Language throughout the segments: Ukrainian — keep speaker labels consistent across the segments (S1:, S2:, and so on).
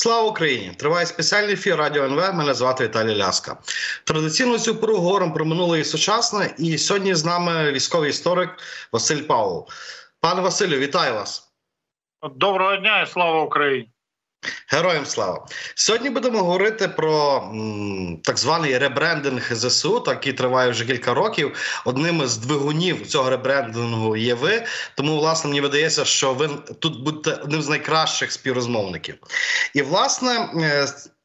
S1: Слава Україні! Триває спеціальний ефір Радіо НВ. Мене звати Віталій Ляска. Традиційно цю пору говоримо про минуле і сучасне. І сьогодні з нами військовий історик Василь Павлов. Пане Василю, вітаю вас.
S2: Доброго дня і слава Україні.
S1: Героям слава сьогодні будемо говорити про так званий ребрендинг ЗСУ, який триває вже кілька років. Одним з двигунів цього ребрендингу є ви. Тому, власне, мені видається, що ви тут будете одним з найкращих співрозмовників. І власне.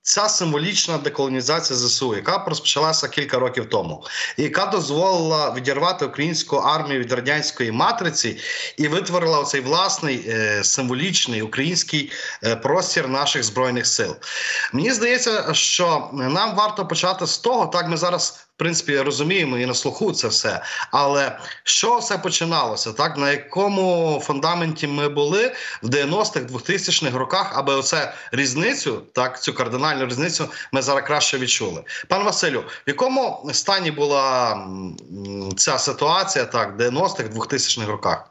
S1: Ця символічна деколонізація ЗСУ, яка розпочалася кілька років тому, яка дозволила відірвати українську армію від радянської матриці і витворила цей власний е, символічний український е, простір наших збройних сил. Мені здається, що нам варто почати з того, так ми зараз в принципі розуміємо і на слуху це все. Але що все починалося? Так на якому фундаменті ми були в 90-х, 2000-х роках, аби оце різницю, так цю кардинальну різницю, ми зараз краще відчули. Пан Василю, в якому стані була ця ситуація, так, 90-х, 2000-х роках?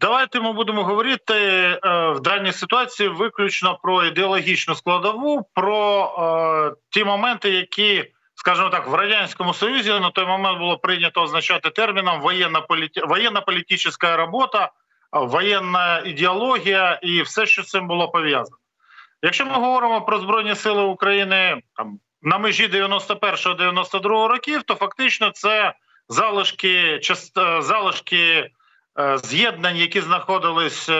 S2: Давайте ми будемо говорити е, в даній ситуації виключно про ідеологічну складову, про е, ті моменти, які скажімо так, в радянському союзі на той момент було прийнято означати терміном воєнна політі... воєнна політична робота, воєнна ідеологія і все, що з цим було пов'язано. Якщо ми говоримо про збройні сили України там на межі 91-92 років, то фактично це залишки е, залишки е, з'єднань, які знаходились е,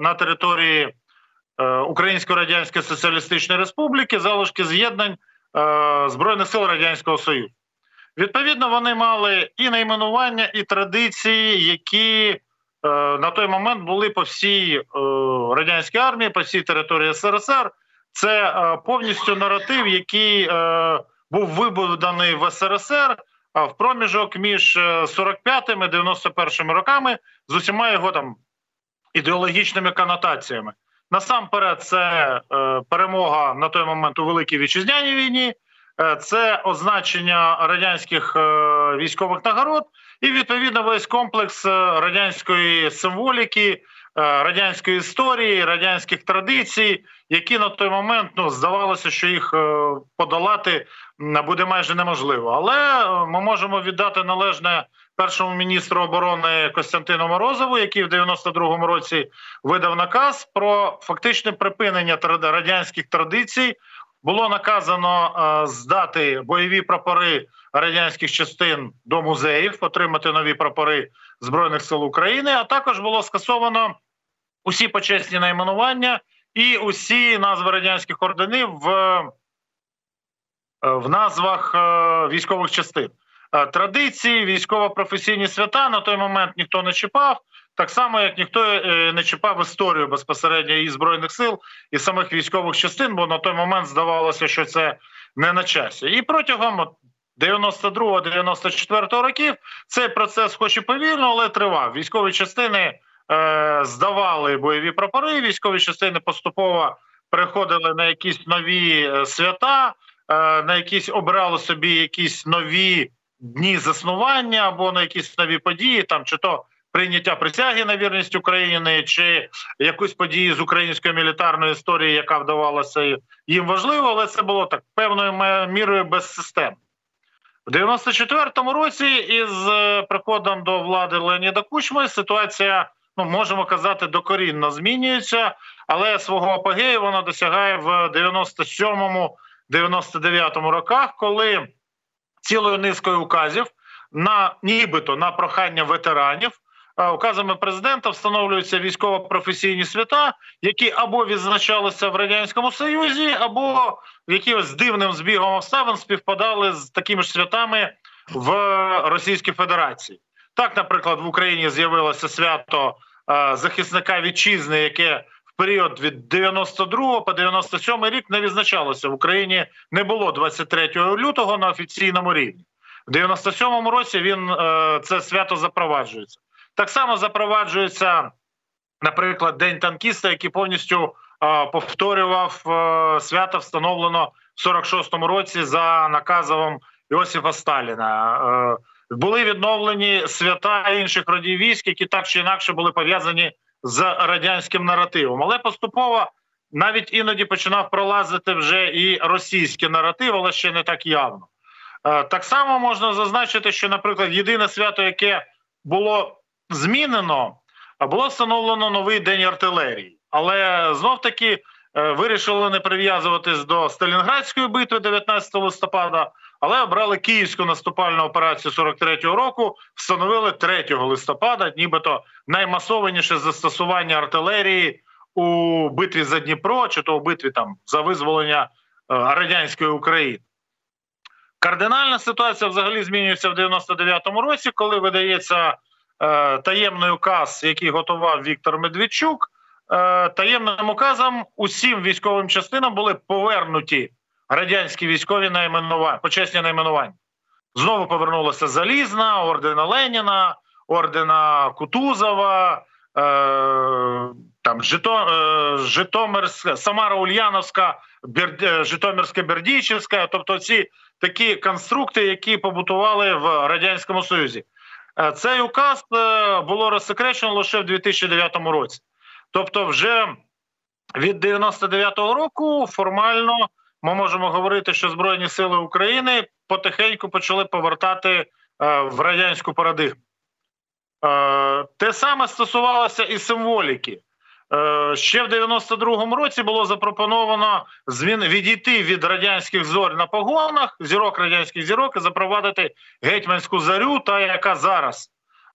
S2: на території Української Радянської Соціалістичної Республіки, залишки з'єднань Збройних сил Радянського Союзу. Відповідно, вони мали і найменування, і традиції, які е, на той момент були по всій е, радянській армії, по всій території СРСР. Це повністю наратив, який був вибуданий в СРСР в проміжок між 45 і 91 роками з усіма його там ідеологічними конотаціями. Насамперед, це е, перемога на той момент у великій вітчизняній війні, е, це означення радянських е, військових нагород, і відповідно весь комплекс радянської символіки, радянської історії, радянських традицій, які на той момент ну здавалося, що їх подолати буде майже неможливо. Але ми можемо віддати належне першому міністру оборони Костянтину Морозову, який в 92-му році видав наказ про фактичне припинення радянських традицій. Було наказано е, здати бойові прапори радянських частин до музеїв, отримати нові прапори збройних сил України. А також було скасовано усі почесні найменування і усі назви радянських орденів в, е, в назвах е, військових частин. Е, традиції, військово-професійні свята на той момент ніхто не чіпав, так само як ніхто е, не чіпав історію безпосередньо і збройних сил і самих військових частин, бо на той момент здавалося, що це не на часі. І протягом 92-94 років цей процес, хоч і повільно, але тривав. Військові частини е, здавали бойові прапори. Військові частини поступово переходили на якісь нові е, свята, е, на якісь обирали собі якісь нові дні заснування або на якісь нові події, там чи то прийняття присяги на вірність України, чи якусь подію з української мілітарної історії, яка вдавалася їм важливо, але це було так певною мірою без систем. В 94-му році, із е, приходом до влади Леоніда Кучми, ситуація, ну можемо казати, докорінно змінюється, але свого апогею вона досягає в 97-му, 99-му роках, коли цілою низкою указів на нібито на прохання ветеранів. Указами президента встановлюються військово-професійні свята, які або відзначалися в радянському союзі, або якимось дивним збігом обставин співпадали з такими ж святами в Російській Федерації. Так, наприклад, в Україні з'явилося свято захисника вітчизни, яке період від 92 по 97 рік не відзначалося в Україні. Не було 23 лютого на офіційному рівні. В 97 році він е, це свято запроваджується. Так само запроваджується, наприклад, День танкіста, який повністю е, повторював е, свято, встановлено в 46-му році за наказом Йосифа Сталіна. Були відновлені свята інших родів військ, які так чи інакше були пов'язані з радянським наративом. Але поступово навіть іноді починав пролазити вже і російський наратив, але ще не так явно. Е, так само можна зазначити, що, наприклад, єдине свято, яке було змінено, було встановлено новий день артилерії, але знов таки е, вирішили не прив'язуватись до Сталінградської битви 19 листопада, але обрали київську наступальну операцію 43-го року, встановили 3 листопада, нібито наймасованіше застосування артилерії у битві за Дніпро, чи то у битві там за визволення е, радянської України. Кардинальна ситуація взагалі змінюється в 99-му році, коли видається е, таємний указ, який готував Віктор Медведчук. Е, таємним указом усім військовим частинам були повернуті радянські військові найменування, почесні найменування. Знову повернулася Залізна, ордена Леніна, ордена Кутузова, е, там Жито, е, Житомирська, Самара Ульяновська, Бер, е, Житомирська Бердічівська, тобто ці такі конструкти, які побутували в радянському союзі. Е, цей указ е, було розсекречено лише в 2009 році. Тобто, вже від 99-го року формально ми можемо говорити, що Збройні Сили України потихеньку почали повертати е, в радянську парадигму. Те саме стосувалося і символіки. Ще в 92-му році було запропоновано відійти від радянських зорь на погонах, зірок радянських зірок і запровадити гетьманську зарю, та яка зараз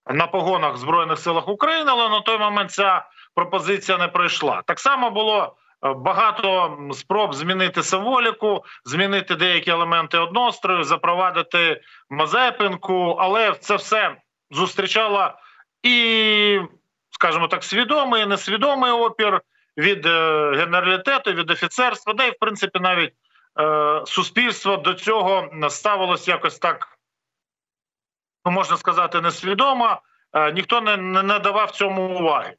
S2: на погонах в Збройних силах України, але на той момент ця пропозиція не пройшла. Так само було е, багато спроб змінити символіку, змінити деякі елементи однострою, запровадити Мазепинку, але це все зустрічало і, скажімо так, свідомий, і несвідомий опір від е, генералітету, від офіцерства, де в принципі навіть е, суспільство до цього ставилось якось так. Ну, можна сказати, несвідомо, е, ніхто не не давав цьому уваги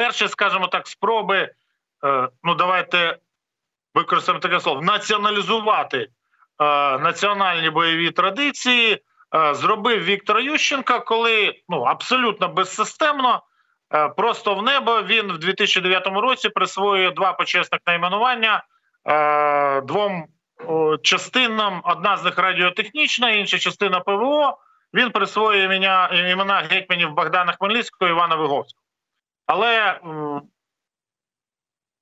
S2: перші, скажімо так, спроби, ну давайте використаємо таке слово, націоналізувати е, національні бойові традиції, е, зробив Віктор Ющенко, коли ну абсолютно безсистемно. Просто в небо він в 2009 році присвоює два почесних найменування двом частинам. Одна з них радіотехнічна, інша частина ПВО. Він присвоює імена гетьманів Богдана Хмельницького і Івана Виговського. Але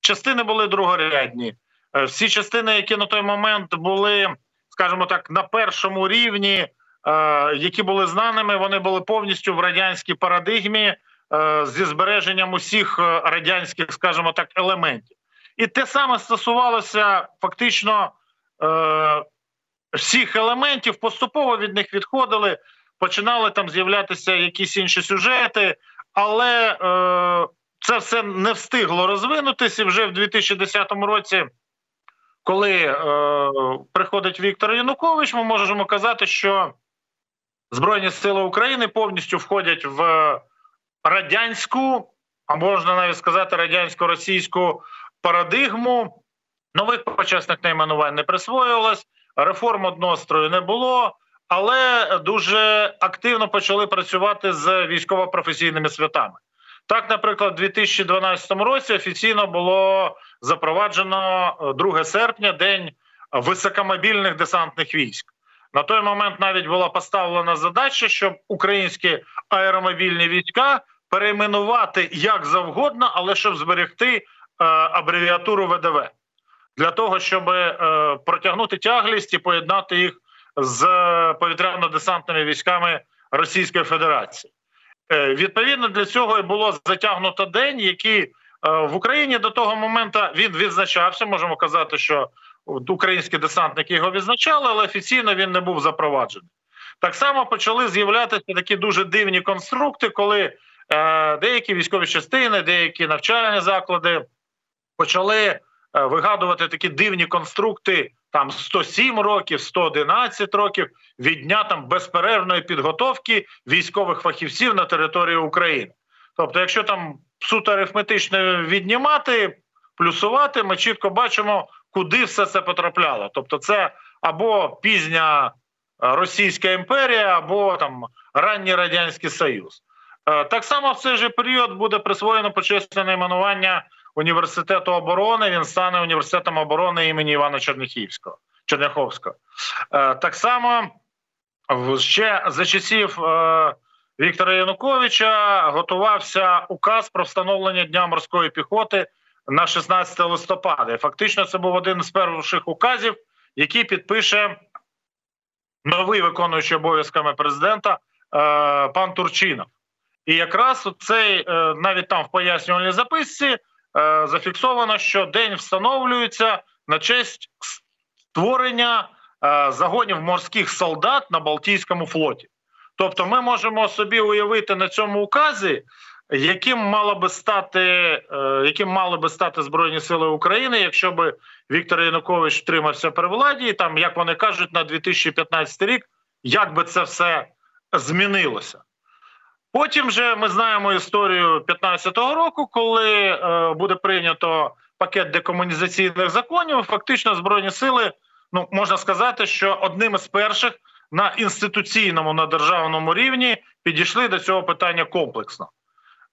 S2: частини були другорядні. Е, всі частини, які на той момент були, скажімо так, на першому рівні, е, які були знаними, вони були повністю в радянській парадигмі е, зі збереженням усіх радянських, скажімо так, елементів. І те саме стосувалося фактично всіх елементів, поступово від них відходили, починали там з'являтися якісь інші сюжети але це все не встигло розвинутися. Вже в 2010 році, коли е, приходить Віктор Янукович, ми можемо казати, що Збройні Сили України повністю входять в радянську, а можна навіть сказати, радянсько-російську парадигму. Нових почесних найменувань не присвоювалось, реформ однострою не було але дуже активно почали працювати з військово-професійними святами. Так, наприклад, у 2012 році офіційно було запроваджено 2 серпня день високомобільних десантних військ. На той момент навіть була поставлена задача, щоб українські аеромобільні війська перейменувати як завгодно, але щоб зберегти е, абревіатуру ВДВ для того, щоб е, протягнути тяглість і поєднати їх з повітряно-десантними військами Російської Федерації. Е, відповідно для цього і було затягнуто день, який е, в Україні до того моменту він відзначався. Можемо казати, що українські десантники його відзначали, але офіційно він не був запроваджений. Так само почали з'являтися такі дуже дивні конструкти, коли е, деякі військові частини, деякі навчальні заклади почали вигадувати такі дивні конструкти там 107 років, 111 років від дня там безперервної підготовки військових фахівців на території України. Тобто, якщо там суто арифметично віднімати, плюсувати, ми чітко бачимо, куди все це потрапляло. Тобто, це або пізня е, Російська імперія, або там ранній радянський союз. Е, так само в цей же період буде присвоєно почесне найменування університету оборони. Він стане університетом оборони імені Івана Черняхівського Черняховського. Е, так само ще за часів е, Віктора Януковича готувався указ про встановлення дня морської піхоти на 16 листопада. Фактично, це був один з перших указів, який підпише новий виконуючий обов'язками президента е, пан Турчинов. І якраз цей навіть там в пояснювальній записці зафіксовано, що день встановлюється на честь створення загонів морських солдат на Балтійському флоті. Тобто, ми можемо собі уявити на цьому указі, яким мало би стати, яким мали би стати збройні сили України, якщо би Віктор Янукович втримався при владі, і там, як вони кажуть, на 2015 рік, як би це все змінилося. Потім же ми знаємо історію 2015 року, коли е, буде прийнято пакет декомунізаційних законів. Фактично, збройні сили, ну можна сказати, що одним із перших на інституційному на державному рівні підійшли до цього питання комплексно.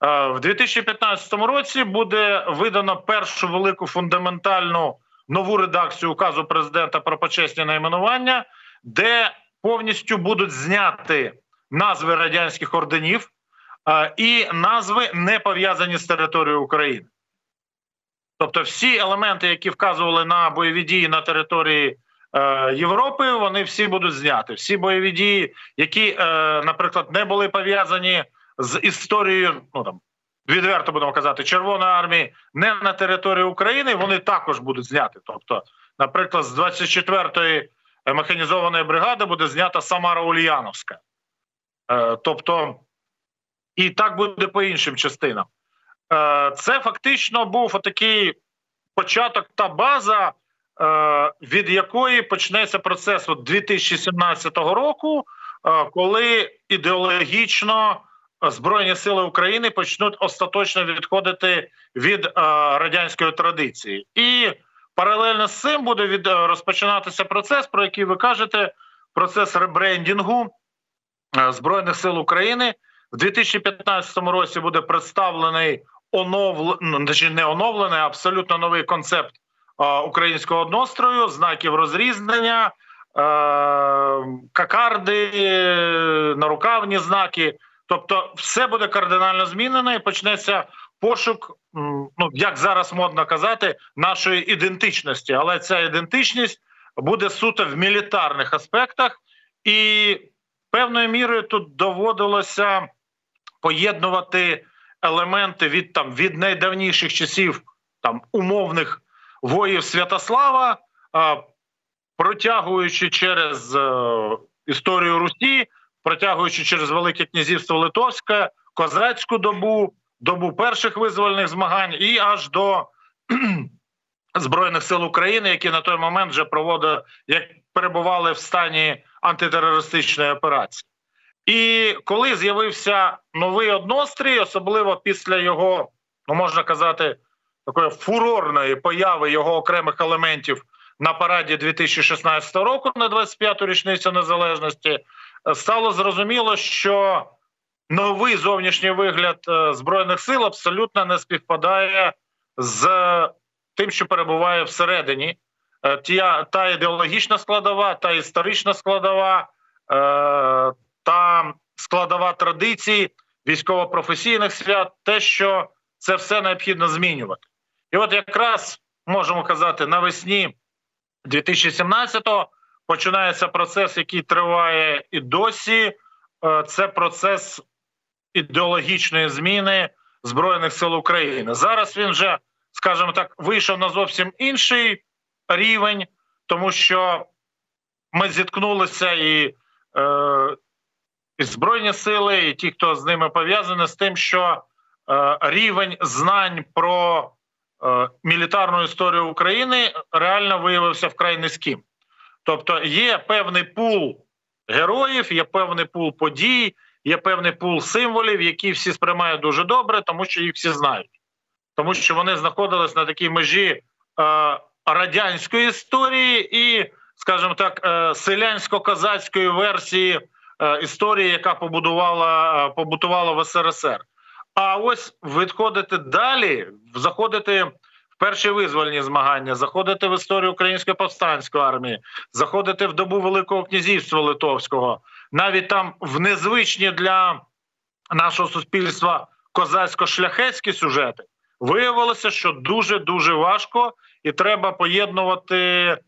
S2: Е, в 2015 році буде видано першу велику фундаментальну нову редакцію указу президента про почесні найменування, де повністю будуть зняти назви радянських орденів е, і назви не пов'язані з територією України. Тобто, всі елементи, які вказували на бойові дії на території е, Європи, вони всі будуть зняти. Всі бойові дії, які, е, наприклад, не були пов'язані з історією, ну там відверто будемо казати, Червоної армії не на території України, вони також будуть зняти. Тобто, наприклад, з 24-ї механізованої бригади буде знята Самара Ульяновська. Е, тобто, і так буде по іншим частинам. Е, це фактично був такий початок та база, е, від якої почнеться процес от 2017 року, коли ідеологічно Збройні сили України почнуть остаточно відходити від радянської традиції, і паралельно з цим буде від розпочинатися процес, про який ви кажете, процес ребрендінгу Збройних сил України в 2015 році буде представлений оновлений, не оновлений, а абсолютно новий концепт е, українського однострою, знаків розрізнення, е, какарди, нарукавні знаки. Тобто, все буде кардинально змінено і почнеться пошук, ну як зараз модно казати, нашої ідентичності. Але ця ідентичність буде суто в мілітарних аспектах і певною мірою тут доводилося поєднувати елементи від там від найдавніших часів там умовних воїв Святослава, протягуючи через е, історію Русі, протягуючи через Велике Князівство Литовське, козацьку добу, добу перших визвольних змагань і аж до Збройних сил України, які на той момент вже проводили, як перебували в стані антитерористичної операції. І коли з'явився новий однострій, особливо після його, ну можна казати, такої фурорної появи його окремих елементів на параді 2016 року на 25-ту річницю незалежності, стало зрозуміло, що новий зовнішній вигляд е, збройних сил абсолютно не співпадає з тим, що перебуває всередині Е, Тя та ідеологічна складова, та історична складова, е, та складова традицій, військово-професійних свят, те, що це все необхідно змінювати. І от якраз можемо казати, навесні 2017-го починається процес, який триває і досі. Е, це процес ідеологічної зміни Збройних сил України. Зараз він вже, скажімо так, вийшов на зовсім інший рівень, тому що ми зіткнулися і е, і збройні сили, і ті, хто з ними пов'язані, з тим, що е, рівень знань про е, мілітарну історію України реально виявився вкрай низьким. Тобто є певний пул героїв, є певний пул подій, є певний пул символів, які всі сприймають дуже добре, тому що їх всі знають, тому що вони знаходились на такій межі. Е, радянської історії і, скажімо так, е, селянсько-козацької версії е, історії, яка побудувала е, побутувала в СРСР. А ось відходити далі, заходити в перші визвольні змагання, заходити в історію української повстанської армії, заходити в добу Великого князівства Литовського, навіть там в незвичні для нашого суспільства козацько-шляхетські сюжети, виявилося, що дуже дуже важко, і треба поєднувати, е,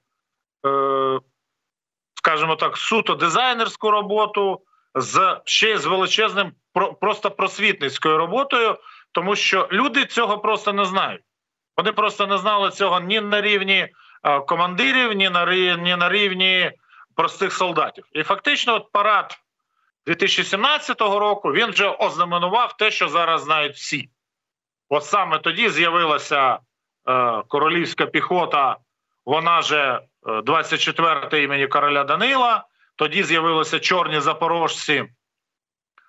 S2: скажімо так, суто дизайнерську роботу з ще з величезним просто просвітницькою роботою, тому що люди цього просто не знають. Вони просто не знали цього ні на рівні е, командирів, ні на рівні, ні на рівні простих солдатів. І фактично, от парад 2017 року він вже ознаменував те, що зараз знають всі. От саме тоді з'явилася королівська піхота, вона же 24 е, імені короля Данила. Тоді з'явилися чорні запорожці,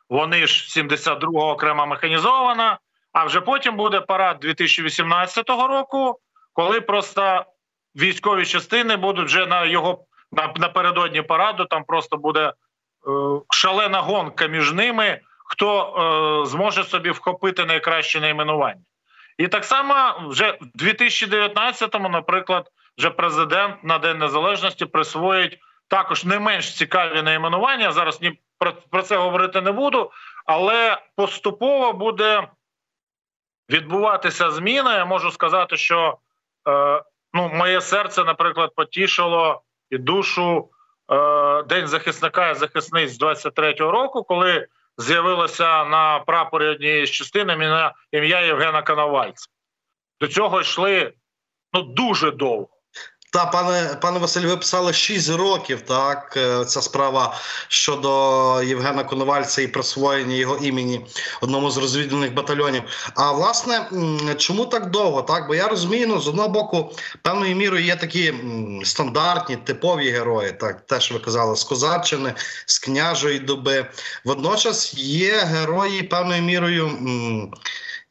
S2: вони ж 72-го окрема механізована. А вже потім буде парад 2018 року, коли просто військові частини будуть вже на його напередодні параду. Там просто буде е, шалена гонка між ними, хто е, зможе собі вхопити найкраще найменування. І так само вже в 2019-му, наприклад, вже президент на День Незалежності присвоїть також не менш цікаві найменування. Зараз ні про це говорити не буду, але поступово буде відбуватися зміна. Я можу сказати, що е, ну, моє серце, наприклад, потішило і душу е, День захисника і захисниць 23-го року, коли з'явилося на прапорі однієї з частин ім'я Євгена Коновальця. До цього йшли ну дуже довго.
S1: Та, пане пане Василь, ви писали 6 років. Так, е, ця справа щодо Євгена Коновальця і присвоєння його імені одному з розвідувальних батальйонів. А власне, чому так довго? Так, бо я розумію, ну, з одного боку, певною мірою є такі стандартні типові герої. Так, те, що ви казали, з Козаччини, з княжої доби. Водночас є герої певною мірою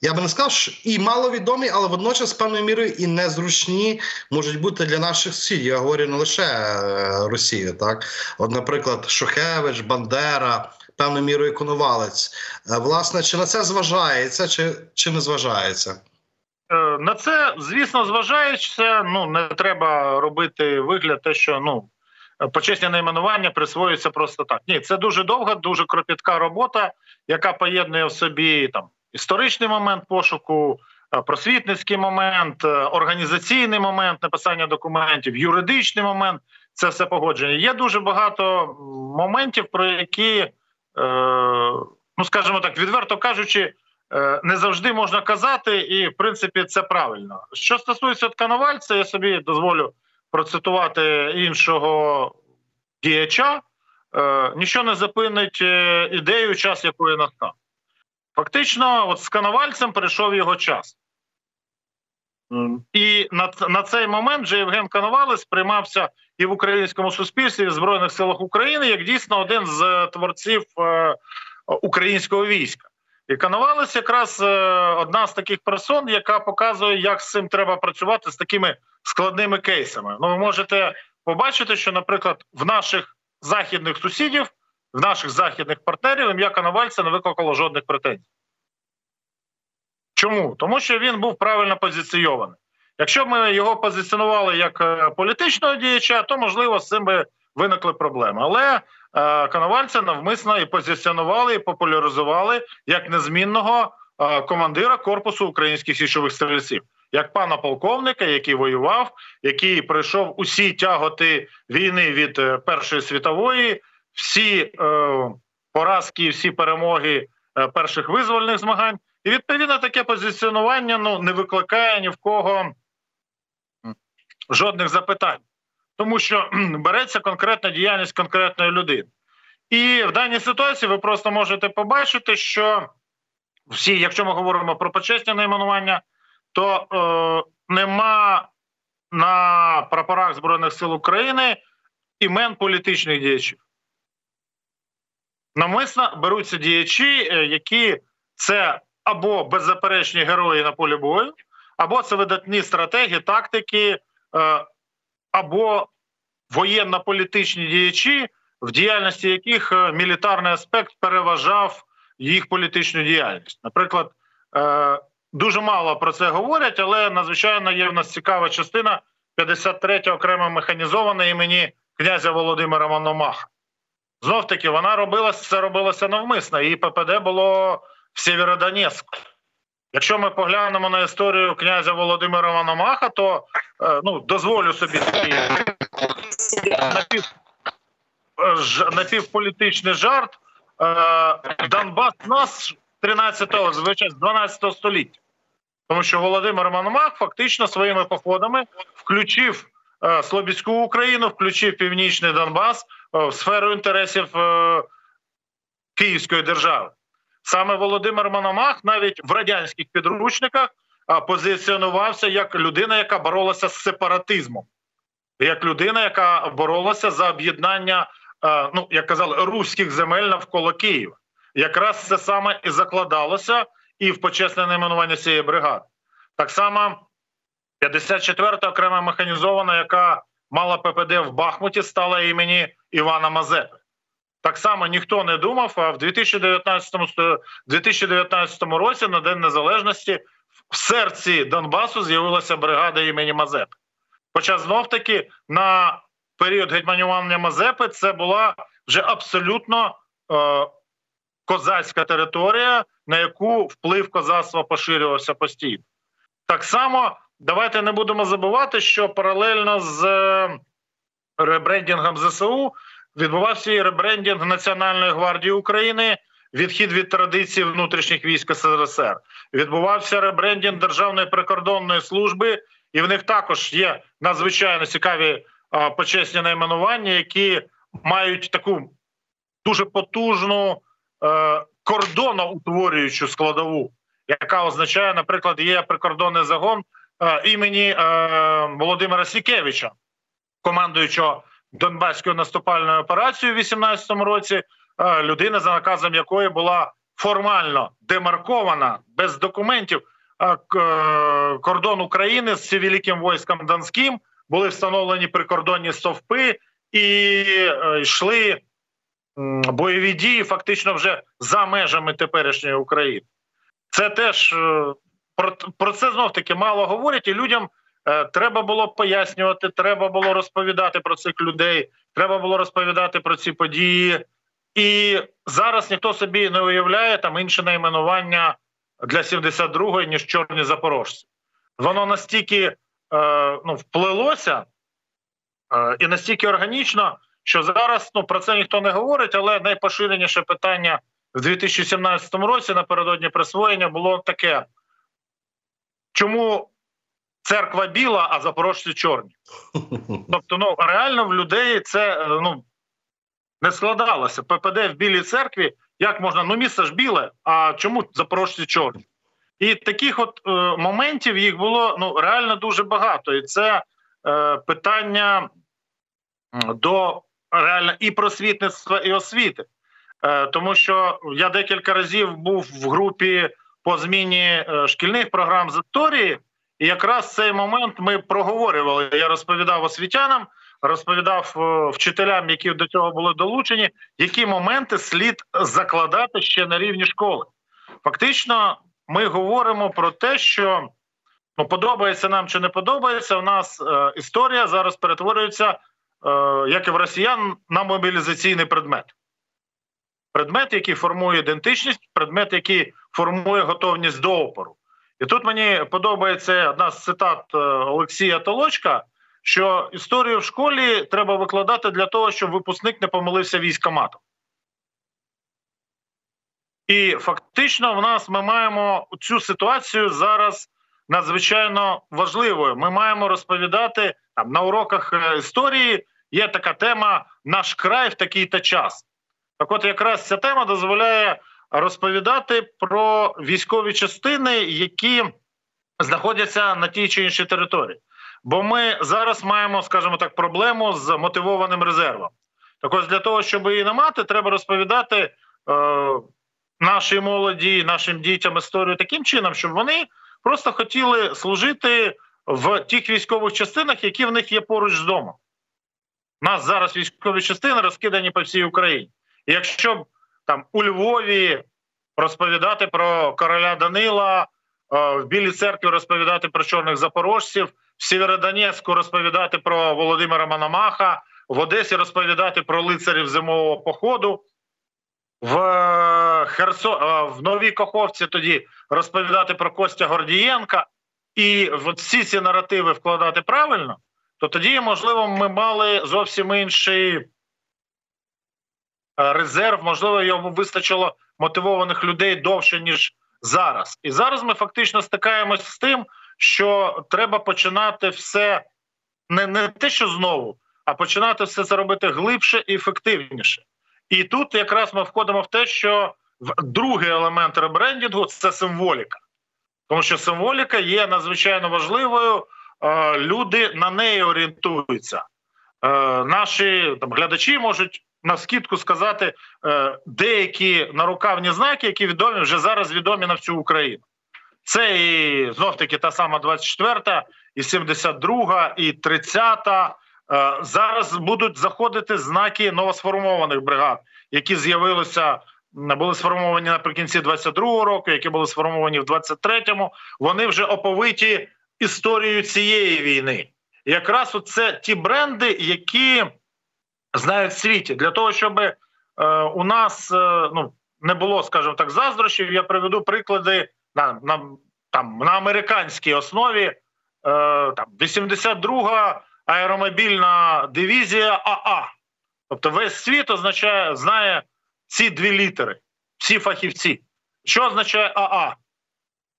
S1: я би не сказав, що і маловідомі, але водночас певною мірою і незручні можуть бути для наших сусідів. Я говорю не лише е, Росію, так от, наприклад, Шухевич, Бандера, певною мірою Коновалець. Е, власне, чи на це зважається, чи, чи не зважається?
S2: Е, на це, звісно, зважається. Ну не треба робити вигляд, те, що ну почесні найменування присвоюються просто так. Ні, це дуже довга, дуже кропітка робота, яка поєднує в собі там історичний момент пошуку, е, просвітницький момент, е, організаційний момент написання документів, юридичний момент це все погодження. Є дуже багато моментів, про які, е, ну скажімо так, відверто кажучи, не завжди можна казати, і в принципі це правильно. Що стосується Коновальця, я собі дозволю процитувати іншого діяча. Нічого не запинить ідею, час якої настав. Фактично, от з Коновальцем прийшов його час. І на на цей момент вже Євген Коновалець сприймався і в українському суспільстві, і в Збройних силах України як дійсно один з творців е, українського війська. І Коновалець якраз е, одна з таких персон, яка показує, як з цим треба працювати з такими складними кейсами. Ну, ви можете побачити, що, наприклад, в наших західних сусідів в наших західних партнерів ім'я Коновальця не викликало жодних претензій. Чому? Тому що він був правильно позиційований. Якщо б ми його позиціонували як е, політичного діяча, то можливо з цим би виникли проблеми. Але е, Коновальця навмисно і позиціонували, і популяризували як незмінного е, командира корпусу українських січових стрільців, як пана полковника, який воював, який пройшов усі тяготи війни від е, Першої світової всі е, поразки, всі перемоги е, перших визвольних змагань. І відповідно таке позиціонування ну не викликає ні в кого жодних запитань, тому що береться конкретна діяльність конкретної людини. І в даній ситуації ви просто можете побачити, що всі, якщо ми говоримо про почесні найменування, то е, нема на прапорах Збройних сил України імен політичних діячів намисно беруться діячі, е, які це або беззаперечні герої на полі бою, або це видатні стратегії, тактики, е, або воєнно-політичні діячі, в діяльності яких е, мілітарний аспект переважав їх політичну діяльність. Наприклад, Дуже мало про це говорять, але надзвичайно є в нас цікава частина 53 окремо механізована імені князя Володимира Мономаха. Знов таки, вона робилася, це робилося навмисно. Її ППД було в Сєвєродонецьку. Якщо ми поглянемо на історію князя Володимира Мономаха, то е, ну, дозволю собі такий напів, напівполітичний жарт. Е, Донбас нас 13-го, звичайно, з 12 століття. Тому що Володимир Мономах фактично своїми походами включив е, Слобідську Україну, включив Північний Донбас в сферу інтересів е, Київської держави. Саме Володимир Мономах навіть в радянських підручниках е, позиціонувався як людина, яка боролася з сепаратизмом, як людина, яка боролася за об'єднання, е, ну як казали, руських земель навколо Києва. Якраз це саме і закладалося і в почесне найменування цієї бригади. Так само 54-та окрема механізована, яка мала ППД в Бахмуті, стала імені Івана Мазепи. Так само ніхто не думав, а в 2019, 2019 році на День Незалежності в серці Донбасу з'явилася бригада імені Мазепи. Хоча знов таки на період гетьманювання Мазепи це була вже абсолютно е, козацька територія, на яку вплив козацтва поширювався постійно. Так само давайте не будемо забувати, що паралельно з е, ребрендингом ЗСУ відбувався і ребрендинг Національної гвардії України, відхід від традицій внутрішніх військ СРСР. Відбувався ребрендинг Державної прикордонної служби, і в них також є надзвичайно цікаві почесні найменування, які мають таку дуже потужну е, кордоноутворюючу складову, яка означає, наприклад, є прикордонний загон е, імені е, Володимира Сікевича, командуючого Донбаською наступальною операцією у 18-му році, е, людина, за наказом якої була формально демаркована без документів е, кордон України з великим військом Донським. Були встановлені прикордонні стовпи і е, йшли бойові дії фактично вже за межами теперішньої України. Це теж про, це знов таки мало говорять, і людям треба було пояснювати, треба було розповідати про цих людей, треба було розповідати про ці події. І зараз ніхто собі не уявляє там інше найменування для 72-ї, ніж чорні запорожці. Воно настільки е, ну, вплилося е, і настільки органічно, що зараз ну, про це ніхто не говорить, але найпоширеніше питання в 2017 році напередодні присвоєння було таке: чому церква біла, а запорожці чорні? Тобто, ну реально в людей це е, ну не складалося. ППД в білій церкві. Як можна? Ну, місце ж біле, а чому запорожці чорні? І таких от е, моментів їх було ну реально дуже багато. І це е, питання до реально і просвітництва, і освіти. Е, тому що я декілька разів був в групі по зміні е, шкільних програм з історії, і якраз цей момент ми проговорювали. Я розповідав освітянам, розповідав е, вчителям, які до цього були долучені, які моменти слід закладати ще на рівні школи. Фактично, ми говоримо про те, що ну, подобається нам чи не подобається. У нас е, історія зараз перетворюється, е, як і в росіян, на мобілізаційний предмет. Предмет, який формує ідентичність, предмет, який формує готовність до опору. І тут мені подобається одна з цитат е, Олексія Толочка, що історію в школі треба викладати для того, щоб випускник не помилився військоматом. І фактично, в нас ми маємо цю ситуацію зараз надзвичайно важливою. Ми маємо розповідати там на уроках е, історії. Є така тема Наш край в такий-то час. Так, от якраз ця тема дозволяє розповідати про військові частини, які знаходяться на тій чи іншій території. Бо ми зараз маємо, скажімо так, проблему з мотивованим резервом. Так ось для того, щоб її не мати, треба розповідати е, нашій молоді, нашим дітям історію таким чином, щоб вони просто хотіли служити в тих військових частинах, які в них є поруч з домом. У нас зараз військові частини розкидані по всій Україні. І якщо б там у Львові, розповідати про короля Данила, в Білій церкві розповідати про чорних запорожців, в Сєвєродонецьку розповідати про Володимира Мономаха, в Одесі розповідати про лицарів зимового походу. В Херсо в Новій Каховці тоді розповідати про Костя Гордієнка і всі ці наративи вкладати правильно, то тоді, можливо, ми мали зовсім інший е, резерв, можливо, йому вистачило мотивованих людей довше, ніж зараз. І зараз ми фактично стикаємось з тим, що треба починати все не, не те, що знову, а починати все це робити глибше і ефективніше. І тут якраз ми входимо в те, що другий елемент ребрендінгу це символіка, тому що символіка є надзвичайно важливою. Е, люди на неї орієнтуються. Е, наші там глядачі можуть на скидку сказати е, деякі нарукавні знаки, які відомі вже зараз відомі на всю Україну. Це і знов таки та сама 24-та, і 72-та, і 30-та. Зараз будуть заходити знаки новосформованих бригад, які з'явилися були сформовані наприкінці 22-го року, які були сформовані в 23-му, Вони вже оповиті історією цієї війни. якраз це ті бренди, які знають в світі для того, щоб е, у нас е, ну не було, скажімо так, заздрощів. Я приведу приклади на на там на американській основі. Е, там 82-га аеромобільна дивізія АА. Тобто весь світ означає, знає ці дві літери, всі фахівці. Що означає АА?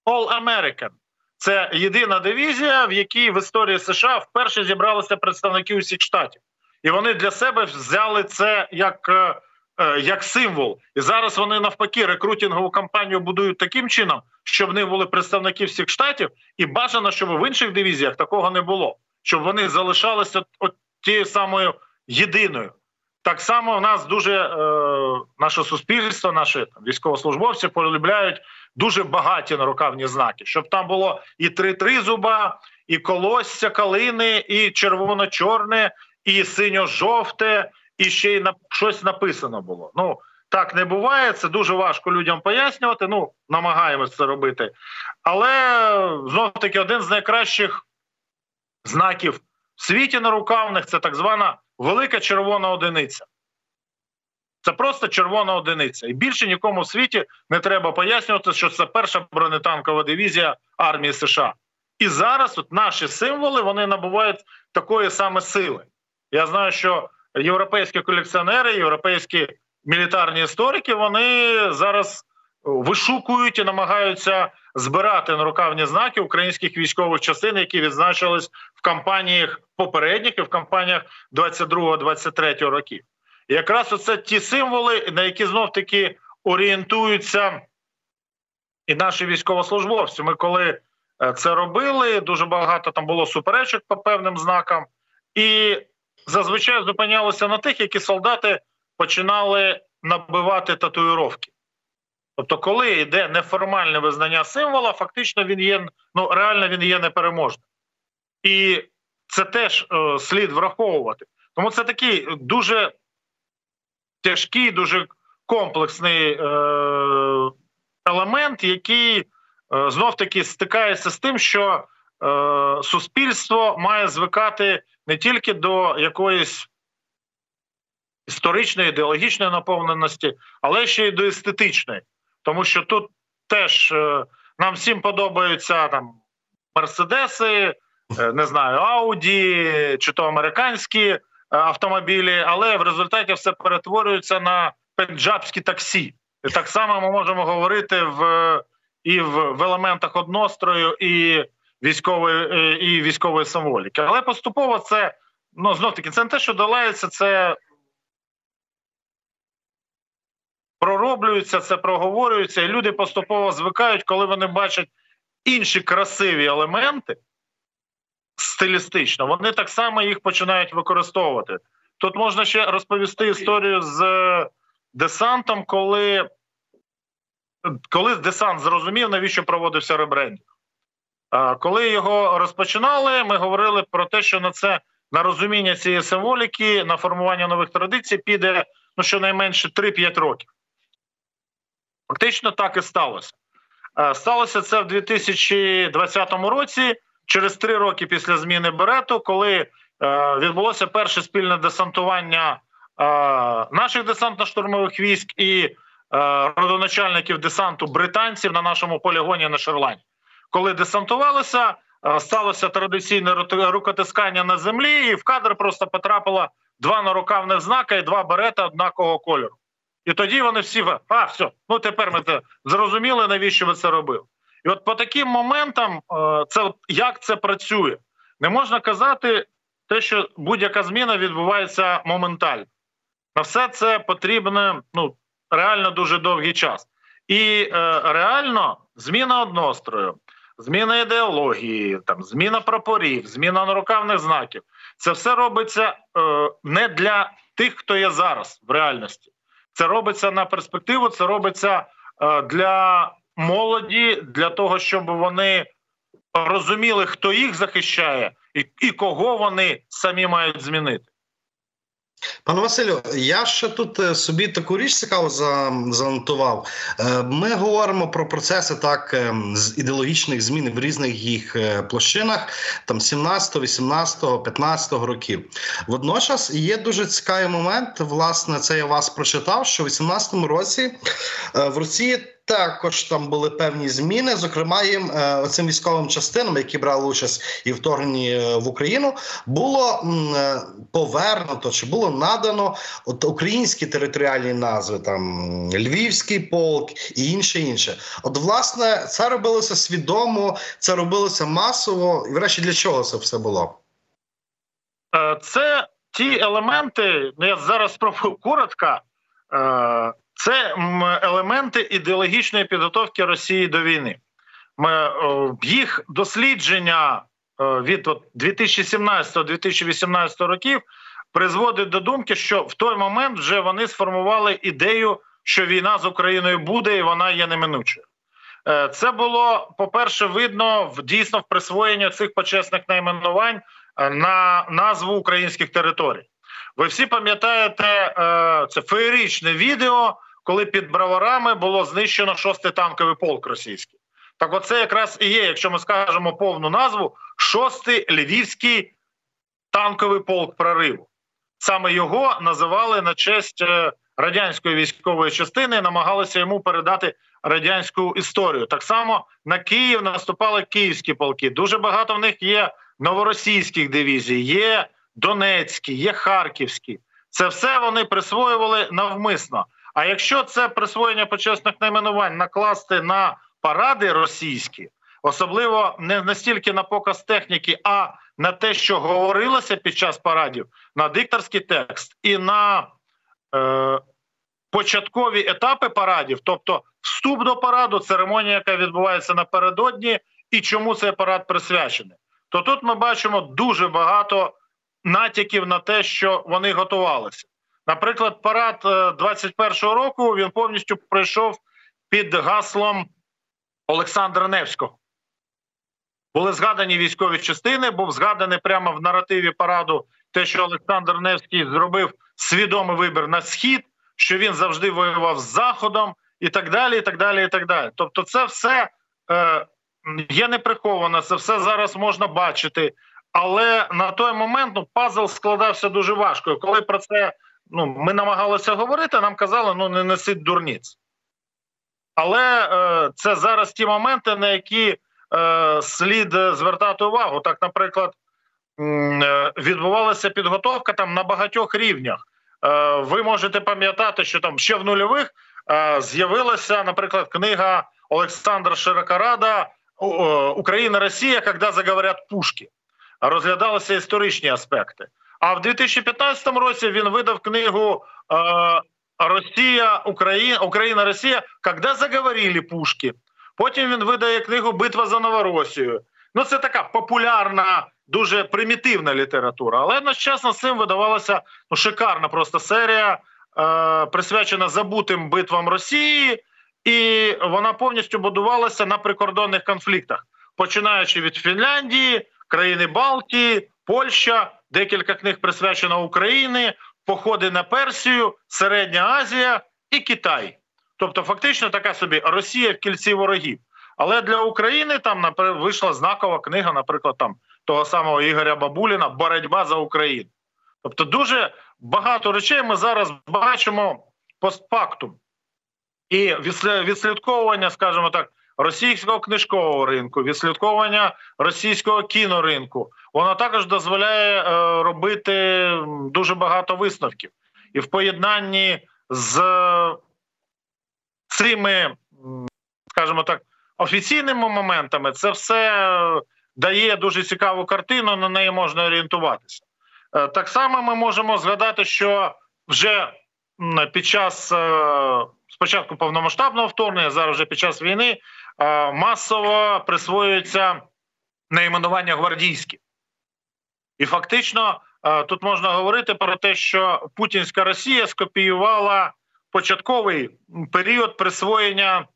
S2: All American. Це єдина дивізія, в якій в історії США вперше зібралися представники усіх штатів, і вони для себе взяли це як е, е, як символ. І зараз вони навпаки рекрутингову кампанію будують таким чином, щоб них були представники всіх штатів, і бажано, щоб в інших дивізіях такого не було, щоб вони залишалися от тією самою єдиною. Так само в нас дуже е, наше суспільство, наші там, військовослужбовці полюбляють дуже багаті нарукавні знаки, щоб там було і три тризуба, і колосся калини, і червоно-чорне, і синьо-жовте, і ще й на щось написано було. Ну так не буває. Це дуже важко людям пояснювати. Ну намагаємося це робити. Але знов таки один з найкращих знаків в світі нарукавних це так звана велика червона одиниця. Це просто червона одиниця. І більше нікому в світі не треба пояснювати, що це перша бронетанкова дивізія армії США. І зараз от наші символи вони набувають такої саме сили. Я знаю, що європейські колекціонери, європейські мілітарні історики вони зараз вишукують і намагаються збирати нарукавні знаки українських військових частин, які відзначились в кампаніях попередніх і в кампаніях 22-23 років. І якраз оце ті символи, на які знов таки орієнтуються і наші військовослужбовці. Ми коли е, це робили, дуже багато там було суперечок по певним знакам, і зазвичай зупинялося на тих, які солдати починали набивати татуїровки. Тобто, коли йде неформальне визнання символа, фактично він є ну реально він є непереможним. І це теж е, слід враховувати. Тому це такий дуже тяжкий, дуже комплексний е, елемент, який е, знов таки стикається з тим, що е, суспільство має звикати не тільки до якоїсь історичної, ідеологічної наповненості, але ще й до естетичної. Тому що тут теж е, нам всім подобаються там мерседеси, е, не знаю, ауді чи то американські е, автомобілі, але в результаті все перетворюється на пенджабські таксі. І так само ми можемо говорити в і в, в елементах однострою, і військової і військової символіки. Але поступово це ну знов таки це не те, що долається, це пророблюється, це проговорюється, і люди поступово звикають, коли вони бачать інші красиві елементи стилістично, вони так само їх починають використовувати. Тут можна ще розповісти історію з десантом, коли коли десант зрозумів, навіщо проводився ребрендінг. Коли його розпочинали, ми говорили про те, що на це на розуміння цієї символіки, на формування нових традицій піде ну щонайменше 3-5 років. Фактично так і сталося. Е, сталося це в 2020 році, через три роки після зміни Берету, коли е, відбулося перше спільне десантування е, наших десантно-штурмових військ і родоначальників десанту британців на нашому полігоні на Шерлані. Коли десантувалися, сталося традиційне рукотискання на землі, і в кадр просто потрапило два нарукавних знака і два берета однакового кольору. І тоді вони всі а, все, ну тепер ми це зрозуміли, навіщо ви це робили. І от по таким моментам, е, це як це працює, не можна казати те, що будь-яка зміна відбувається моментально. На все це потрібно ну, реально дуже довгий час. І е, реально зміна однострою, зміна ідеології, там зміна прапорів, зміна нарукавних знаків це все робиться е, не для тих, хто є зараз в реальності. Це робиться на перспективу, це робиться е, для молоді, для того, щоб вони розуміли, хто їх захищає, і, і кого вони самі мають змінити.
S1: Пане Василю, я ще тут е, собі таку річ цікаво занотував. Е, ми говоримо про процеси так е, з ідеологічних змін в різних їх площинах, там 17, 18, 15 років. Водночас є дуже цікавий момент. Власне, це я вас прочитав, що в 18 році в Росії. Також там були певні зміни. Зокрема, їм е, оцим військовим частинам, які брали участь і вторгненні е, в Україну, було е, повернуто чи було надано от українські територіальні назви, там Львівський полк і інше інше. От, власне, це робилося свідомо, це робилося масово. І врешті для чого це все було?
S2: Це ті елементи. Ну, я зараз спробую коротко. Це елементи ідеологічної підготовки Росії до війни. Їх дослідження від 2017-2018 років призводить до думки, що в той момент вже вони сформували ідею, що війна з Україною буде, і вона є неминучою. Е, це було по-перше, видно в дійсно в присвоєнні цих почесних найменувань е, на назву українських територій. Ви всі пам'ятаєте е, це феєричне відео коли під браварами було знищено шостий танковий полк російський. Так, оце якраз і є, якщо ми скажемо повну назву, шостий львівський танковий полк прориву. Саме його називали на честь е, радянської військової частини, намагалися йому передати радянську історію. Так само на Київ наступали київські полки. Дуже багато в них є новоросійських дивізій, є Донецькі, є Харківські. Це все вони присвоювали навмисно. А якщо це присвоєння почесних найменувань накласти на паради російські, особливо не настільки на показ техніки, а на те, що говорилося під час парадів, на дикторський текст і на е, початкові етапи парадів, тобто вступ до параду, церемонія, яка відбувається напередодні, і чому цей парад присвячений, то тут ми бачимо дуже багато натяків на те, що вони готувалися. Наприклад, парад 21-го е, року він повністю пройшов під гаслом Олександра Невського. Були згадані військові частини, був згаданий прямо в наративі параду те, що Олександр Невський зробив свідомий вибір на схід, що він завжди воював з Заходом, і так далі. і так далі, і так далі. Тобто, це все е, є неприховано, це все зараз можна бачити. Але на той момент ну, пазл складався дуже важко. Коли про це ну, ми намагалися говорити, нам казали, ну не несіть дурниць. Але е, це зараз ті моменти, на які е, слід звертати увагу. Так, наприклад, е, відбувалася підготовка там на багатьох рівнях. Е, ви можете пам'ятати, що там ще в нульових е, з'явилася, наприклад, книга Олександра Широкорада Україна, Росія, коли заговорять пушки. Розглядалися історичні аспекти. А в 2015 році він видав книгу е, Росія, Україна, Україна, Росія, коли заговорили пушки. Потім він видає книгу Битва за Новоросію. Ну, це така популярна, дуже примітивна література. Але одночасно з цим видавалася ну, шикарна просто серія, е, присвячена забутим битвам Росії, і вона повністю будувалася на прикордонних конфліктах, починаючи від Фінляндії, країни Балтії, Польща декілька книг присвячено Україні, походи на Персію, Середня Азія і Китай. Тобто, фактично, така собі Росія в кільці ворогів. Але для України там вийшла знакова книга, наприклад, там того самого Ігоря Бабуліна Боротьба за Україну. Тобто, дуже багато речей ми зараз бачимо постфактум. І відслідковування, скажімо так, російського книжкового ринку, відслідковування російського кіноринку, воно також дозволяє е, робити дуже багато висновків. І в поєднанні з цими, скажімо так, офіційними моментами це все дає дуже цікаву картину, на неї можна орієнтуватися. Е, так само ми можемо згадати, що вже під час е, спочатку повномасштабного вторгнення, зараз вже під час війни е, масово присвоюється найменування гвардійські. І фактично тут можна говорити про те, що Путінська Росія скопіювала початковий період присвоєння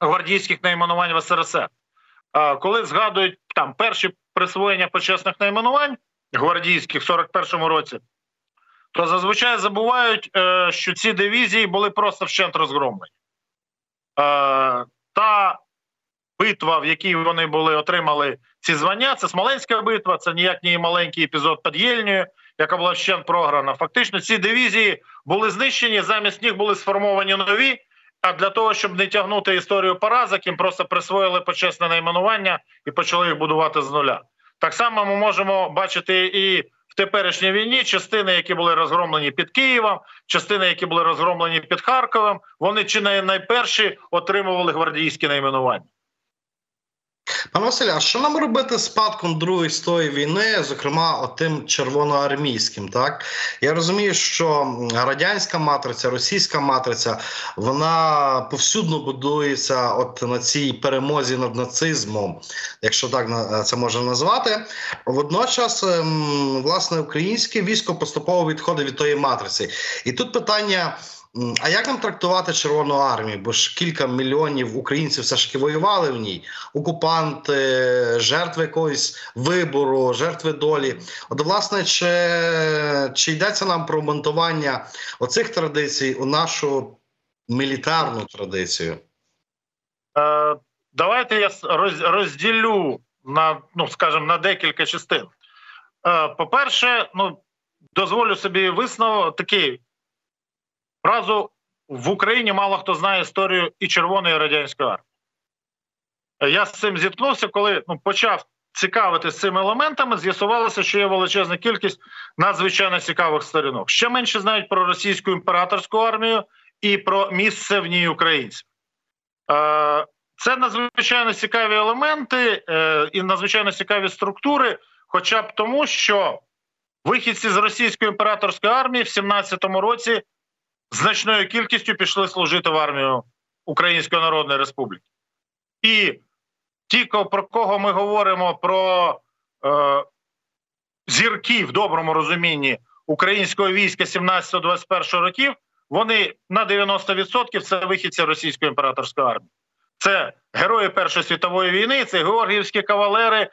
S2: гвардійських найменувань в СРСР. Коли згадують там перші присвоєння почесних найменувань гвардійських в 41-му році, то зазвичай забувають, е, що ці дивізії були просто вщент розгромлені. Битва, в якій вони були отримали ці звання, це Смоленська битва, це ніяк не маленький епізод під Єльнею, яка була вщент програна. Фактично, ці дивізії були знищені, замість них були сформовані нові. А для того, щоб не тягнути історію поразок, їм просто присвоїли почесне найменування і почали їх будувати з нуля. Так само ми можемо бачити і в теперішній війні частини, які були розгромлені під Києвом, частини, які були розгромлені під Харковом, вони чи не найперші отримували гвардійські найменування.
S1: Пане Василь, а що нам робити з спадком другої стої війни, зокрема тим червоноармійським? Так я розумію, що радянська матриця, російська матриця, вона повсюдно будується от на цій перемозі над нацизмом, якщо так це можна назвати. Водночас, ем, власне, українське військо поступово відходить від тої матриці, і тут питання. А як нам трактувати Червону армію? Бо ж кілька мільйонів українців все ж таки воювали в ній, окупанти, жертви якогось вибору, жертви долі. От, власне, чи чи йдеться нам про монтування оцих традицій у нашу мілітарну традицію?
S2: Е, Давайте я розділю на, ну скажімо, на декілька частин. Е, По-перше, ну дозволю собі висновок такий. Разу в Україні мало хто знає історію і Червоної радянської армії. Я з цим зіткнувся, коли ну, почав цікавитися цими елементами, з'ясувалося, що є величезна кількість надзвичайно цікавих сторінок. Ще менше знають про російську імператорську армію і про місце в ній українців. Е, це надзвичайно цікаві елементи е, і надзвичайно цікаві структури, хоча б тому, що вихідці з російської імператорської армії в 17-му році значною кількістю пішли служити в армію Української Народної Республіки. І ті, про кого ми говоримо про е, зірки в доброму розумінні українського війська 17-21 років, вони на 90% це вихідці російської імператорської армії. Це герої Першої світової війни, це георгіївські кавалери,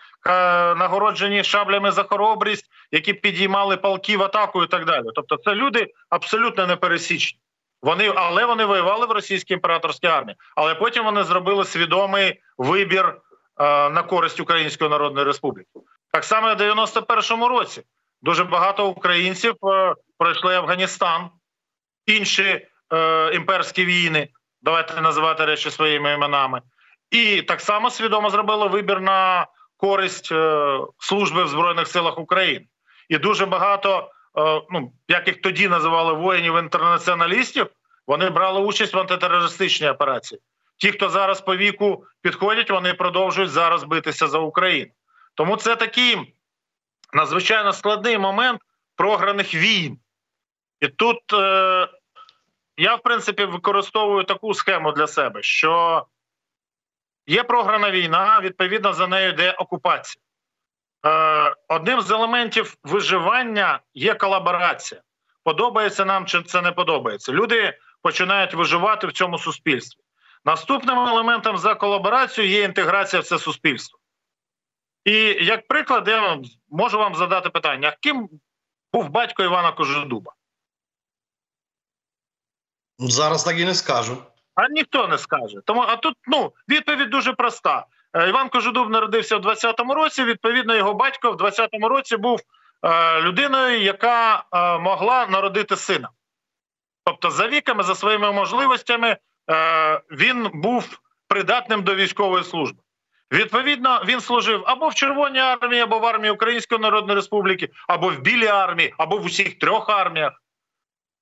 S2: нагороджені шаблями за хоробрість, які підіймали полки в атаку і так далі. Тобто, це люди абсолютно непересічні. Вони, але вони воювали в російській імператорській армії. Але потім вони зробили свідомий вибір е, на користь Української Народної Республіки. Так само в 91-му році дуже багато українців е, пройшли Афганістан, інші е, імперські війни давайте називати речі своїми іменами, і так само свідомо зробили вибір на користь е, служби в збройних силах України. І дуже багато, е, ну як їх тоді називали воїнів інтернаціоналістів, вони брали участь в антитерористичній операції. Ті, хто зараз по віку підходять, вони продовжують зараз битися за Україну. Тому це такий надзвичайно складний момент програних війн. І тут е, я, в принципі, використовую таку схему для себе, що є програна війна, відповідно за нею йде окупація. Е, Одним з елементів виживання є колаборація. Подобається нам чи це не подобається. Люди починають виживати в цьому суспільстві. Наступним елементом за колаборацію є інтеграція в це суспільство. І як приклад, я можу вам задати питання: ким був батько Івана Кожедуба?
S1: Зараз так і не скажу.
S2: А ніхто не скаже. Тому а тут ну відповідь дуже проста. Е, Іван Кожедуб народився в 20-му році. Відповідно, його батько в 20-му році був е, людиною, яка е, могла народити сина. Тобто, за віками, за своїми можливостями, е, він був придатним до військової служби. Відповідно, він служив або в Червоній армії, або в армії Української Народної Республіки, або в Білій армії, або в усіх трьох арміях.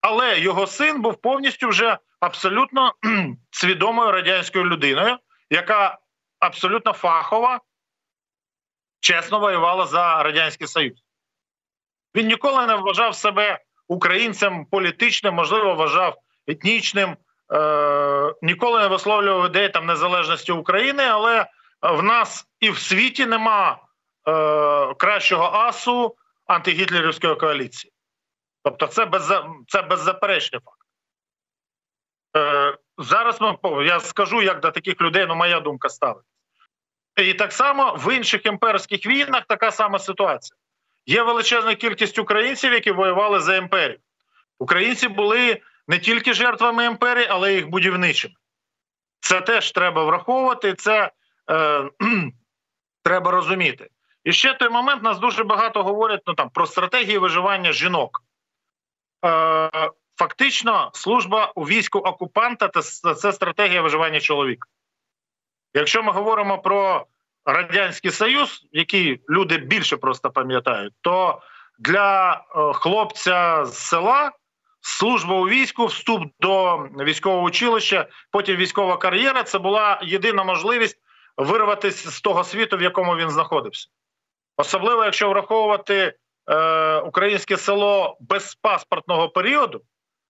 S2: Але його син був повністю вже абсолютно свідомою радянською людиною, яка абсолютно фахова, чесно воювала за Радянський Союз. Він ніколи не вважав себе українцем політичним, можливо, вважав етнічним, е- ніколи не висловлював ідеї там незалежності України, але в нас і в світі нема е- кращого асу антигітлерівської коаліції. Тобто, це без, це беззаперечний факт. Е, Зараз я скажу, як до таких людей, ну моя думка ставить. І так само в інших імперських війнах така сама ситуація. Є величезна кількість українців, які воювали за імперію. Українці були не тільки жертвами імперії, але й їх будівничими. Це теж треба враховувати, це е, треба розуміти. І ще той момент нас дуже багато говорять ну, там, про стратегії виживання жінок. Е, Фактично, служба у війську окупанта це стратегія виживання чоловіка. Якщо ми говоримо про Радянський Союз, який люди більше просто пам'ятають, то для е, хлопця з села служба у війську, вступ до військового училища, потім військова кар'єра це була єдина можливість вирватися з того світу, в якому він знаходився. Особливо, якщо враховувати е, українське село без паспортного періоду,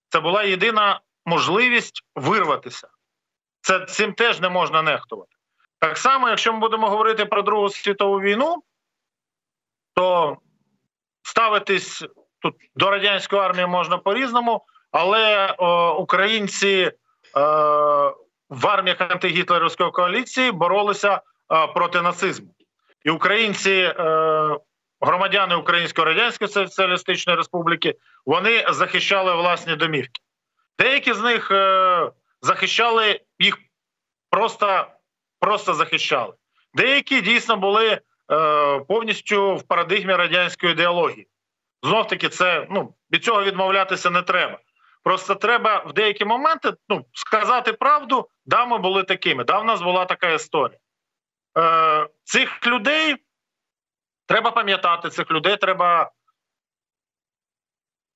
S2: це була єдина можливість вирватися. Це цим теж не можна нехтувати. Так само, якщо ми будемо говорити про Другу світову війну, то ставитись тут до радянської армії можна по-різному, але о, українці е, в арміях антигітлерівської коаліції боролися е, проти нацизму. І українці, е, громадяни Української Радянської Соціалістичної Республіки, вони захищали власні домівки. Деякі з них е, захищали їх просто просто захищали. Деякі дійсно були е, повністю в парадигмі радянської ідеології. Знов таки, це ну від цього відмовлятися не треба. Просто треба в деякі моменти ну, сказати правду, да, ми були такими. Да, в нас була така історія. Е, Цих людей треба пам'ятати, цих людей треба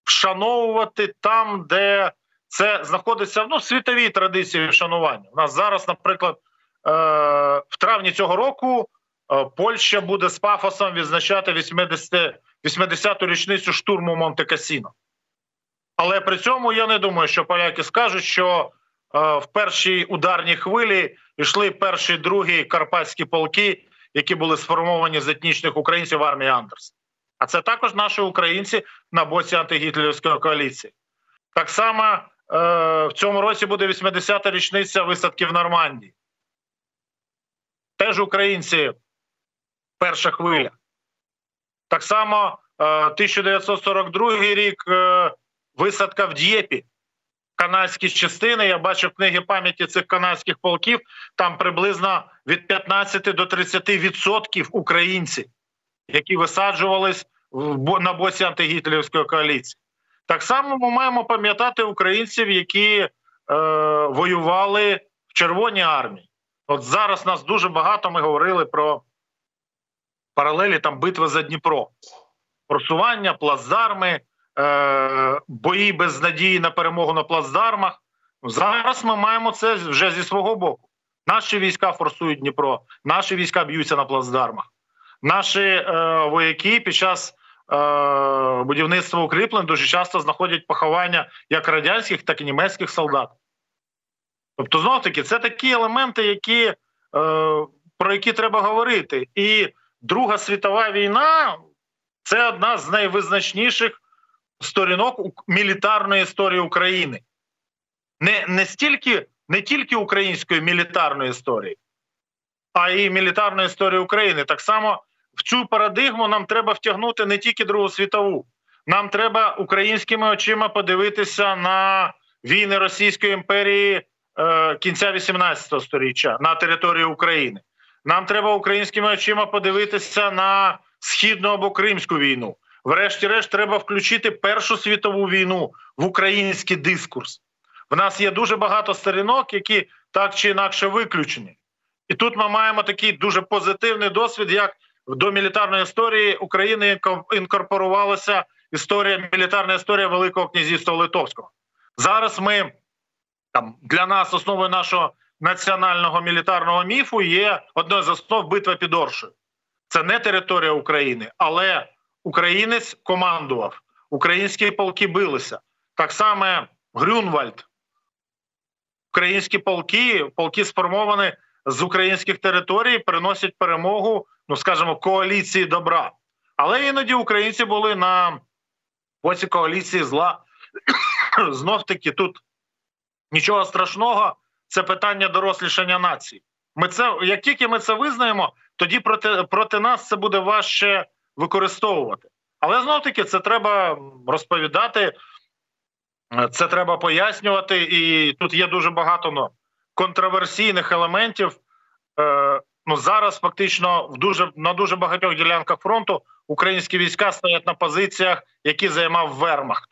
S2: вшановувати там, де це знаходиться ну, в світовій традиції вшанування. У нас зараз, наприклад, е, в травні цього року е, Польща буде з пафосом відзначати 80 80-ту річницю штурму Монте Касіно. Але при цьому я не думаю, що поляки скажуть, що е, в першій ударній хвилі йшли перші другі карпатські полки, які були сформовані з етнічних українців в армії Андерс. А це також наші українці на боці антигітлерівської коаліції. Так само е, в цьому році буде 80-та річниця висадки в Нормандії. Теж українці перша хвиля. Так само 1942 е, рік е, висадка в Д'єпі. Канадські частини. Я бачу книги пам'яті цих канадських полків. Там приблизно від 15 до 30% українців, які висаджувались на боці антигітлерівської коаліції. Так само ми маємо пам'ятати українців, які е, воювали в Червоній армії. От зараз нас дуже багато ми говорили про паралелі там битви за Дніпро, просування, плацдарми, бої без надії на перемогу на плацдармах. Зараз ми маємо це вже зі свого боку. Наші війська форсують Дніпро, наші війська б'ються на плацдармах. Наші е, вояки під час е, будівництва укріплень дуже часто знаходять поховання як радянських, так і німецьких солдат. Тобто, знов таки, це такі елементи, які, е, про які треба говорити. І Друга світова війна це одна з найвизначніших сторінок мілітарної історії України. Не не, стільки, не тільки української мілітарної історії, а й мілітарної історії України. Так само в цю парадигму нам треба втягнути не тільки Другу світову. Нам треба українськими очима подивитися на війни Російської імперії е, кінця 18 століття на території України. Нам треба українськими очима подивитися на східну або кримську війну. Врешті-решт, треба включити Першу світову війну в український дискурс. В нас є дуже багато сторінок, які так чи інакше виключені. І тут ми маємо такий дуже позитивний досвід, як до мілітарної історії України інкорпорувалася історія, мілітарна історія Великого князівства Литовського. Зараз ми там для нас основою нашого національного мілітарного міфу є одною з основ битва під Оршею. Це не територія України, але українець командував, українські полки билися. Так само Грюнвальд, українські полки, полки сформовані з українських територій, приносять перемогу, ну скажімо, коаліції добра. Але іноді українці були на боці коаліції зла. Знов таки тут нічого страшного, це питання дорослішання нації. Ми це як тільки ми це визнаємо, тоді проти проти нас це буде важче використовувати. Але знов таки це треба розповідати, це треба пояснювати, і тут є дуже багато ну, контроверсійних елементів. Е, Ну зараз фактично в дуже на дуже багатьох ділянках фронту українські війська стоять на позиціях, які займав Вермахт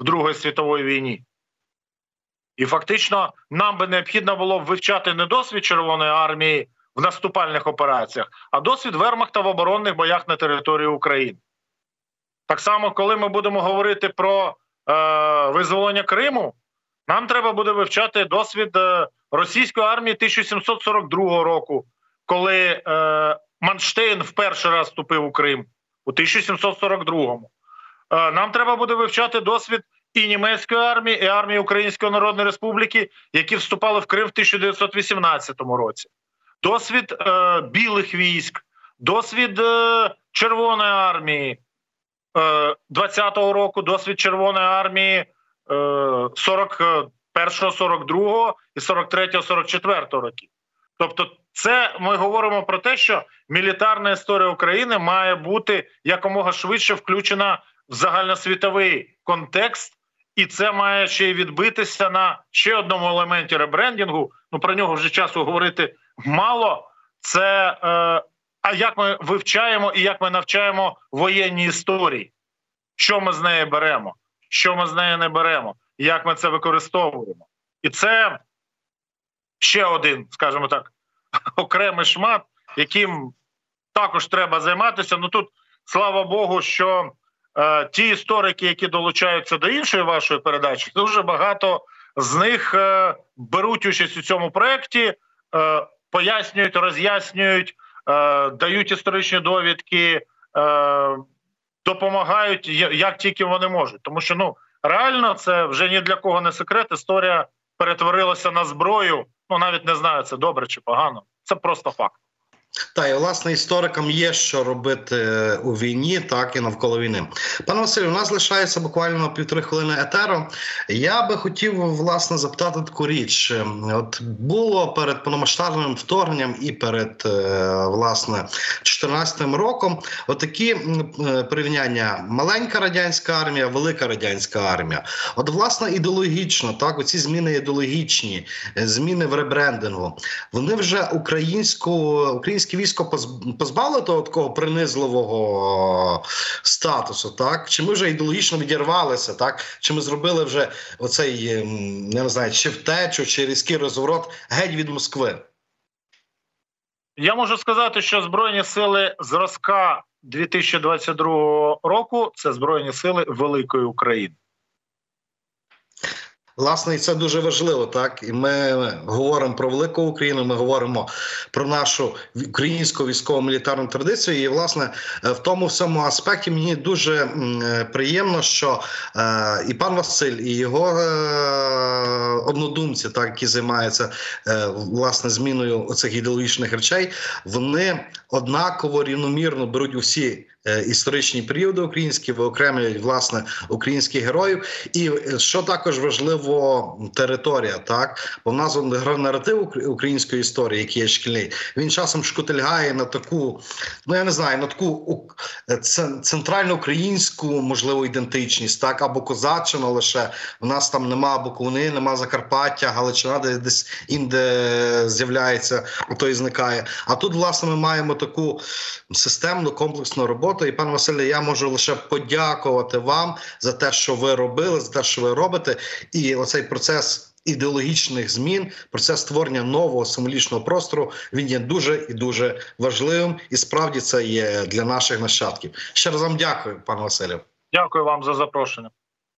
S2: в Другої світової війні. І фактично нам би необхідно було вивчати не досвід Червоної армії в наступальних операціях, а досвід Вермахта в оборонних боях на території України. Так само, коли ми будемо говорити про е, визволення Криму, нам треба буде вивчати досвід е, російської армії 1742 року, коли е, Манштейн вперше раз вступив у Крим у 1742-му. Е, нам треба буде вивчати досвід і німецької армії, і армії Української Народної Республіки, які вступали в Крим в 1918 році. Досвід е, білих військ, досвід е, Червоної армії е, 20-го року, досвід Червоної армії е, 41-го, 42-го і 43-го, 44-го років. Тобто, це ми говоримо про те, що мілітарна історія України має бути якомога швидше включена в загальносвітовий контекст, і це має ще й відбитися на ще одному елементі ребрендінгу. Ну про нього вже часу говорити мало. Це е, а як ми вивчаємо і як ми навчаємо воєнні історії, що ми з неї беремо, що ми з неї не беремо, як ми це використовуємо, і це ще один, скажімо так, окремий шмат, яким також треба займатися. Ну тут слава Богу, що е, ті історики, які долучаються до іншої вашої передачі, дуже багато з них е, беруть участь у цьому проєкті, е, пояснюють, роз'яснюють, е, дають історичні довідки, е, допомагають як тільки вони можуть, тому що ну реально це вже ні для кого не секрет. Історія перетворилася на зброю. Ну навіть не знаю, це добре чи погано. Це просто факт.
S1: Та і власне історикам є що робити у війні, так і навколо війни. Пане Василю, у нас лишається буквально півтори хвилини етеру. Я би хотів власне запитати таку річ: от було перед повномасштабним вторгненням і перед е, власне 2014 роком отакі е, порівняння: маленька радянська армія, велика радянська армія. От, власне, ідеологічно, так, оці зміни ідеологічні, е, зміни в ребрендингу, вони вже українську українську українське військо позбавило такого принизливого статусу, так чи ми вже ідеологічно відірвалися, так чи ми зробили вже оцей ем, не знаю, чи втечу, чи різкий розворот геть від Москви?
S2: Я можу сказати, що збройні сили зразка 2022 року це збройні сили великої України.
S1: Власне, і це дуже важливо, так і ми говоримо про велику Україну. Ми говоримо про нашу українську військово-мілітарну традицію. І власне в тому всьому аспекті мені дуже приємно, що е, і пан Василь, і його е, однодумці, так які займаються е, власне зміною цих ідеологічних речей, вони однаково рівномірно беруть усі. Е, історичні періоди українські виокремлюють власне українських героїв, і е, що також важливо територія, так бо в нас наратив укр- української історії, який є шкільний, він часом шкутильгає на таку, ну я не знаю, на таку е, ц- центральноукраїнську, можливо, ідентичність, так або козаччину лише. У нас там нема Буковини, нема Закарпаття, Галичина, де десь інде з'являється, а то і зникає. А тут, власне, ми маємо таку системну комплексну роботу. І пане Василе, я можу лише подякувати вам за те, що ви робили, за те, що ви робите, і оцей процес. Ідеологічних змін, процес створення нового символічного простору він є дуже і дуже важливим, і справді це є для наших нащадків. Ще раз вам дякую, пане Василю.
S2: Дякую вам за запрошення.